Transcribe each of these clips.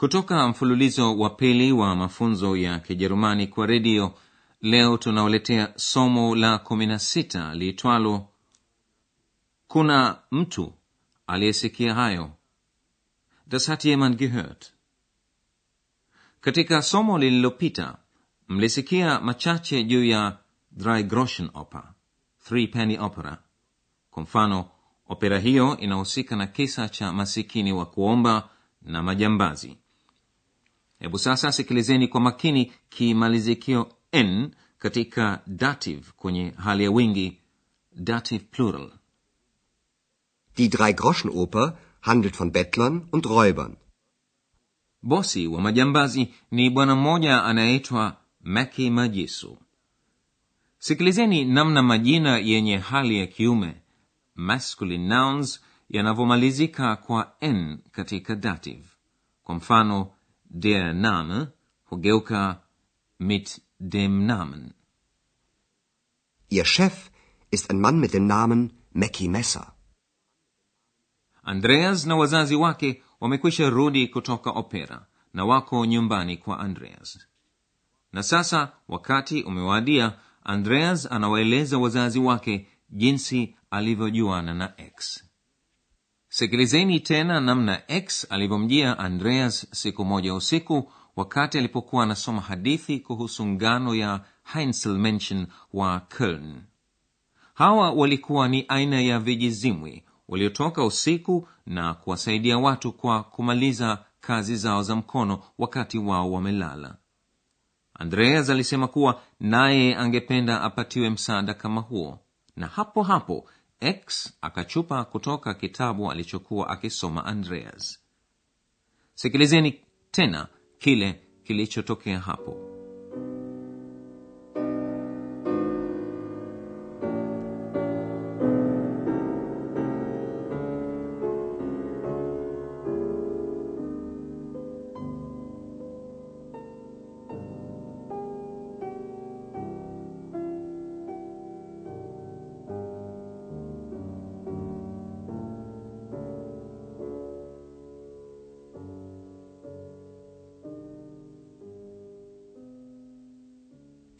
kutoka mfululizo wa pili wa mafunzo ya Kijerumani kwa redio, leo tunawaletea somo la 16 liitwalo kuna mtu aliyesikia hayo, das hat jemand gehört. Katika somo lililopita mlisikia machache juu ya dry Groschen Oper, Three Penny Opera. Kwa mfano, opera hiyo inahusika na kisa cha masikini wa kuomba na majambazi. Hebu sasa sikilizeni kwa makini kimalizikio n katika dative kwenye hali ya wingi, dative plural. Die Drei-Groschen-Oper handelt von Bettlern und Räubern. Bosi wa majambazi ni bwana mmoja anayeitwa Maki Majisu. Sikilizeni namna majina yenye hali ya kiume masculine nouns yanavyomalizika kwa n katika dative. Kwa mfano, der Name hugeuka mit dem Namen. Ihr Chef ist ein Mann mit dem Namen Mackie Messer. Andreas na wazazi wake wamekwisha rudi kutoka opera na wako nyumbani kwa Andreas. Na sasa wakati umewadia, Andreas anawaeleza wazazi wake jinsi alivyojuana na X. Sikilizeni tena namna X alivyomjia Andreas siku moja usiku wakati alipokuwa anasoma hadithi kuhusu ngano ya Heinzelmännchen wa Köln. Hawa walikuwa ni aina ya vijizimwi waliotoka usiku na kuwasaidia watu kwa kumaliza kazi zao za mkono wakati wao wamelala. Andreas alisema kuwa naye angependa apatiwe msaada kama huo, na hapo hapo X akachupa kutoka kitabu alichokuwa akisoma Andreas. Sikilizeni tena kile kilichotokea hapo.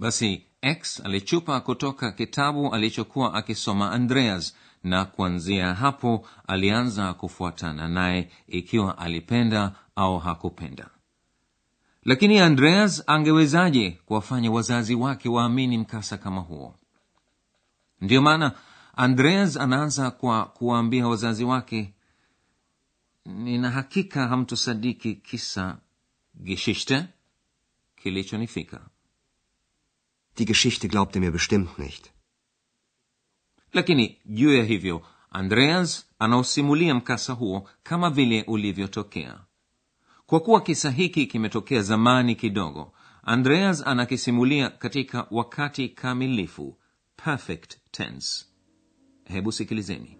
Basi X alichupa kutoka kitabu alichokuwa akisoma Andreas, na kuanzia hapo alianza kufuatana naye ikiwa alipenda au hakupenda. Lakini Andreas angewezaje kuwafanya wazazi wake waamini mkasa kama huo? Ndiyo maana Andreas anaanza kwa kuwaambia wazazi wake, nina hakika hamtosadiki kisa geshishte kilichonifika. Die Geschichte glaubte mir bestimmt nicht. lakini juu ya hivyo andreas anausimulia mkasa huo kama vile ulivyotokea. Kwa kuwa kisa hiki kimetokea zamani kidogo andreas anakisimulia katika wakati kamilifu perfect tense. Hebu sikilizeni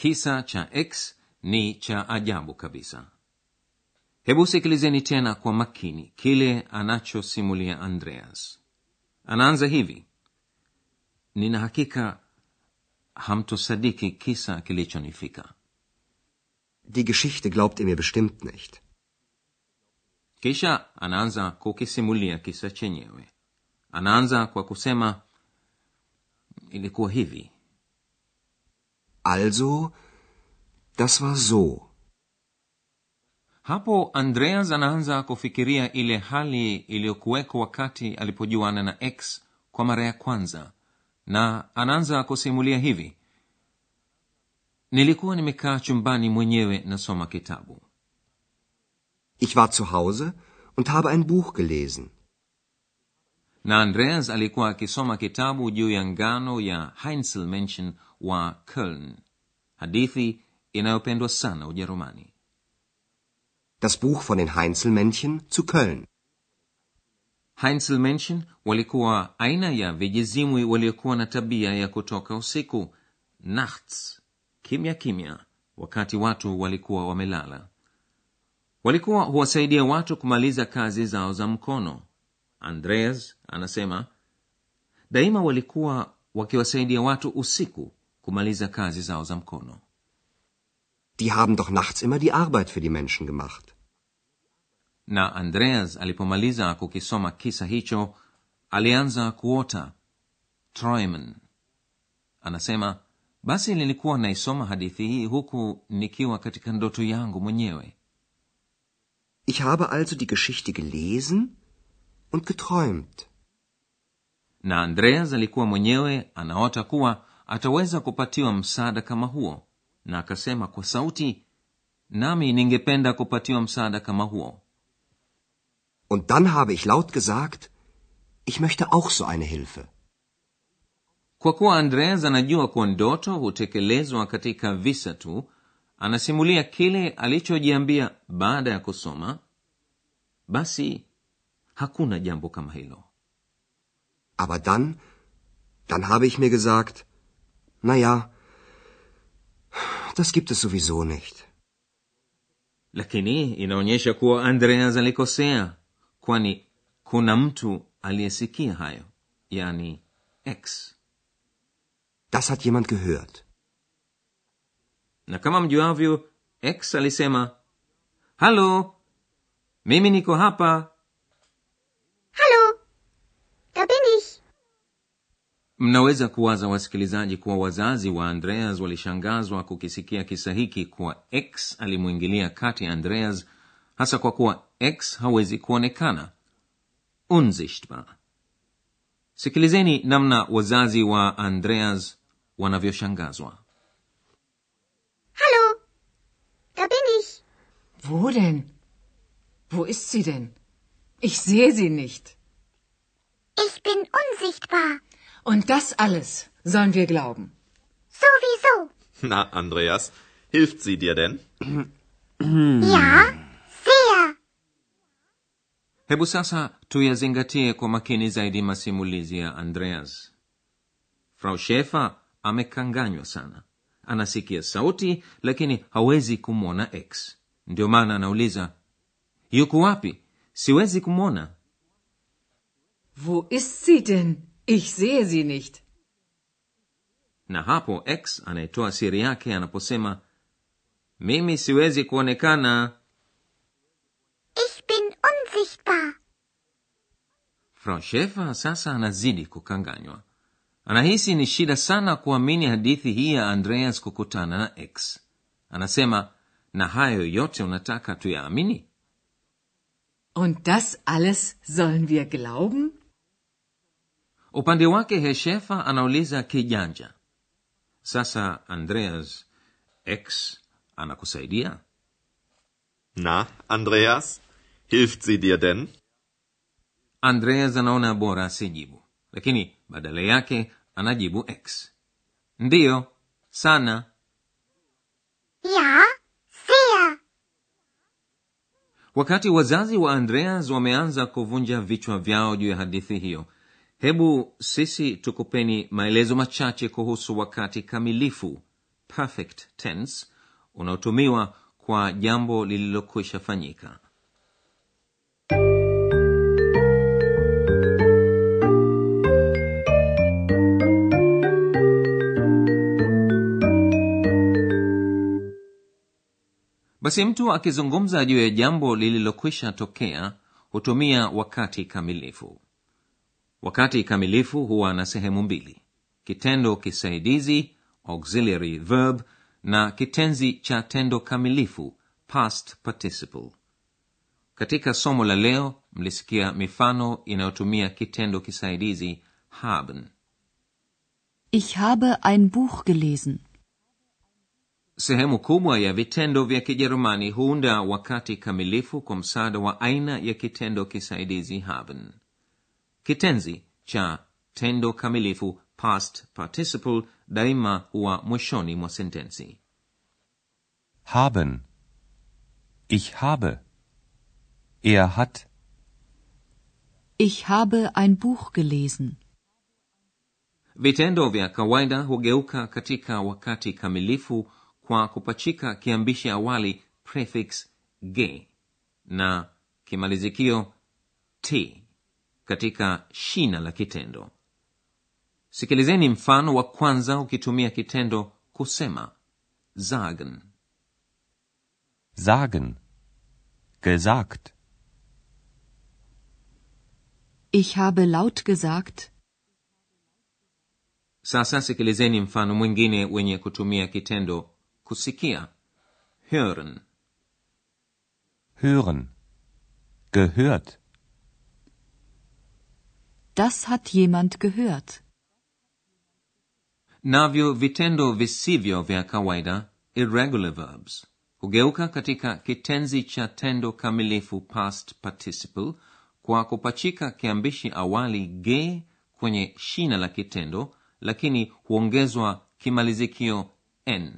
kisa cha x ni cha ajabu kabisa. Hebu sikilizeni tena kwa makini kile anachosimulia andreas. Anaanza hivi. Nina hakika hamtosadiki kisa kilichonifika. Die Geschichte glaubt ihr mir bestimmt nicht. kisha anaanza kukisimulia kisa chenyewe. Anaanza kwa kusema ilikuwa hivi Also, das war so. hapo andreas anaanza kufikiria ile hali iliyokuweko wakati alipojuana na x kwa mara ya kwanza na anaanza kusimulia hivi nilikuwa nimekaa chumbani mwenyewe nasoma kitabu Ich war zu Hause und habe ein Buch gelesen. Na andreas alikuwa akisoma kitabu juu ya ngano ya heinzelmenschen wa köln hadithi inayopendwa sana ujerumani. Das Buch von den Heinzelmännchen zu Köln. heinzelmenschen walikuwa aina ya vijizimwi waliokuwa na tabia ya kutoka usiku nachts kimya kimya wakati watu walikuwa wamelala. Walikuwa huwasaidia watu kumaliza kazi zao za mkono andreas anasema daima walikuwa wakiwasaidia watu usiku kumaliza kazi zao za mkono. Die haben doch nachts immer die Arbeit für die Menschen gemacht. na andreas alipomaliza kukisoma kisa hicho alianza kuota träumen. Anasema basi nilikuwa naisoma hadithi hii huku nikiwa katika ndoto yangu mwenyewe. Ich habe also die Geschichte gelesen und geträumt. na andreas alikuwa mwenyewe anaota kuwa ataweza kupatiwa msaada kama huo na akasema kwa sauti nami ningependa kupatiwa msaada kama huo Und dann habe ich laut gesagt, ich möchte auch so eine Hilfe. kwa kuwa andreas anajua kuwa ndoto hutekelezwa katika visa tu anasimulia kile alichojiambia baada ya kusoma basi hakuna jambo kama hilo Aber dann, dann habe ich mir gesagt, na ja, das gibt es sowieso nicht. lakini inaonyesha kuwa andreas alikosea kwani kuna mtu aliyesikia hayo yani x Das hat jemand gehört. na kama mjuavyo x alisema halo mimi niko hapa mnaweza kuwaza wasikilizaji kuwa wazazi wa andreas walishangazwa kukisikia kisa hiki kuwa x alimwingilia kati ya andreas hasa kwa kuwa x hawezi kuonekana unsichtbar sikilizeni namna wazazi wa andreas wanavyoshangazwa Hallo, da bin ich. Wo denn? Wo ist sie denn? Ich sehe sie nicht. Ich bin unsichtbar. Und das alles sollen wir glauben. Sowieso. Na, Andreas, hilft sie dir denn? Ja, sehr. hebu sasa tuyazingatie kwa makini zaidi masimulizi ya andreas frau shefer amekanganywa sana anasikia sauti lakini hawezi kumwona x ndio maana anauliza yuko wapi siwezi kumwona Wo ist sie denn? Ich sehe sie nicht. na hapo x anayetoa siri yake anaposema mimi siwezi kuonekana Ich bin unsichtbar. frau shefer sasa anazidi kukanganywa anahisi ni shida sana kuamini hadithi hii ya andreas kukutana na x anasema na hayo yote unataka tuyaamini Und das alles sollen wir glauben? Upande wake heshefa anauliza kijanja sasa andreas x anakusaidia Na, Andreas? Hilft sie dir denn? andreas anaona bora asijibu lakini badala yake anajibu x ndiyo sana ya sia wakati wazazi wa andreas wameanza kuvunja vichwa vyao juu ya hadithi hiyo hebu sisi tukupeni maelezo machache kuhusu wakati kamilifu perfect tense unaotumiwa kwa jambo lililokwisha fanyika. Basi mtu akizungumza juu ya jambo lililokwisha tokea hutumia wakati kamilifu wakati kamilifu huwa na sehemu mbili kitendo kisaidizi auxiliary verb na kitenzi cha tendo kamilifu past participle. Katika somo la leo mlisikia mifano inayotumia kitendo kisaidizi haben. Ich habe ein Buch gelesen. sehemu kubwa ya vitendo vya kijerumani huunda wakati kamilifu kwa msaada wa aina ya kitendo kisaidizi haben kitenzi cha tendo kamilifu past participle daima huwa mwishoni mwa sentensi Haben. Ich habe. Er hat. Ich habe ein Buch gelesen. vitendo vya kawaida hugeuka katika wakati kamilifu kwa kupachika kiambishi awali prefix ge na kimalizikio t katika shina la kitendo sikilizeni mfano wa kwanza ukitumia kitendo kusema sagen Sagen. Gesagt. Ich habe laut gesagt, sasa sikilizeni mfano mwingine wenye kutumia kitendo kusikia hören Hören. Gehört. Das hat jemand gehört. navyo vitendo visivyo vya kawaida irregular verbs hugeuka katika kitenzi cha tendo kamilifu past participle kwa kupachika kiambishi awali ge kwenye shina la kitendo lakini huongezwa kimalizikio n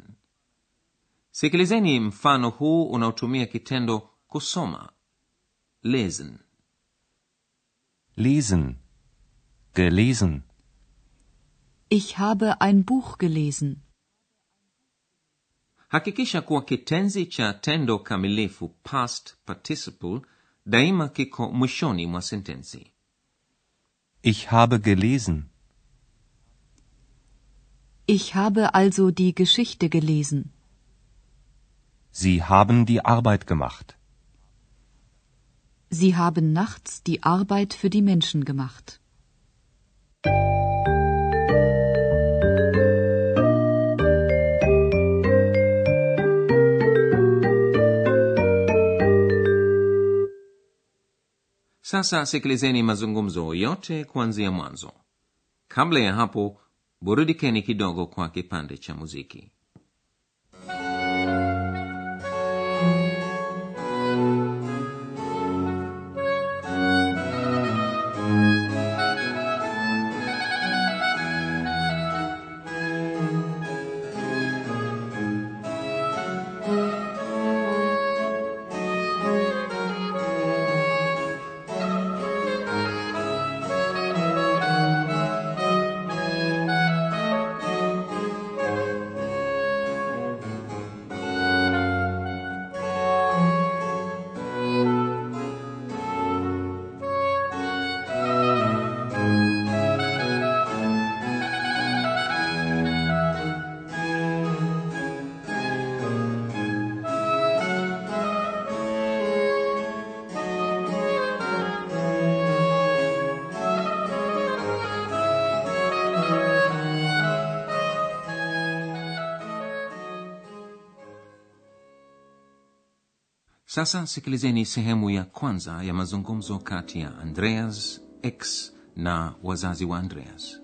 sikilizeni mfano huu unaotumia kitendo kusoma lesen Lesen. Gelesen. Ich habe ein Buch gelesen. hakikisha kuwa kitenzi cha tendo kamilifu past participle daima kiko mwishoni mwa sentensi Ich habe gelesen. Ich habe also die Geschichte gelesen. Sie haben die Arbeit gemacht. Sie haben nachts die Arbeit für die Menschen gemacht. Sasa sikilizeni mazungumzo yote kuanzia mwanzo. Kabla ya hapo burudikeni kidogo kwa kipande cha muziki sasa sikilizeni sehemu ya kwanza ya mazungumzo kati ya andreas x na wazazi wa andreas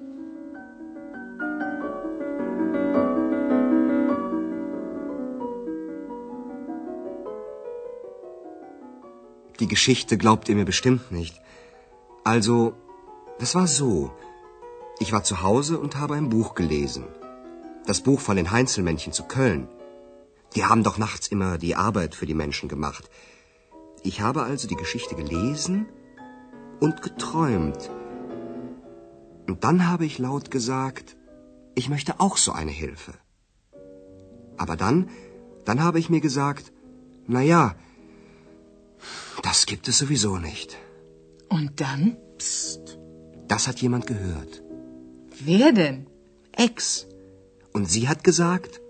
Die Geschichte glaubt ihr mir bestimmt nicht. Also, das war so. Ich war zu Hause und habe ein Buch gelesen. Das Buch von den Heinzelmännchen zu Köln. Die haben doch nachts immer die Arbeit für die Menschen gemacht. Ich habe also die Geschichte gelesen und geträumt. Und dann habe ich laut gesagt, ich möchte auch so eine Hilfe. Aber dann, dann habe ich mir gesagt, na ja, das gibt es sowieso nicht. Und dann? Psst. Das hat jemand gehört. Wer denn? Ex. Und sie hat gesagt,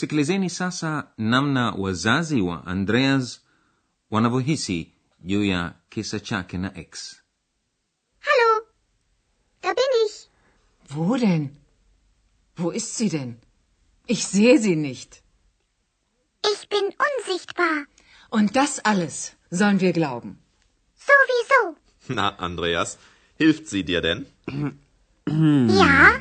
sikilizeni sasa namna wazazi wa andreas wanavyohisi juu ya kisa chake na x Hallo, da bin ich. Wo denn? Wo ist sie denn? Ich sehe sie nicht. Ich bin unsichtbar. Und das alles sollen wir glauben. Sowieso. Na, Andreas, hilft sie dir denn? Ja,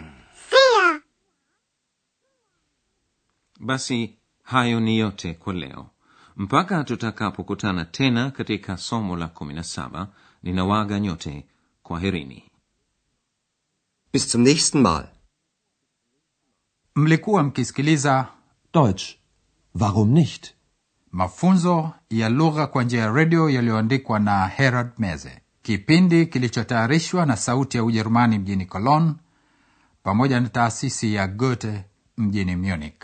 basi hayo ni yote kwa leo mpaka tutakapokutana tena katika somo la 17 ninawaga nyote kwaherini bis zum nächsten Mal. mlikuwa mkisikiliza Deutsch. Warum nicht? mafunzo ya lugha kwa njia ya redio yaliyoandikwa na herald meze kipindi kilichotayarishwa na sauti ya ujerumani mjini cologne pamoja na taasisi ya goethe mjini munich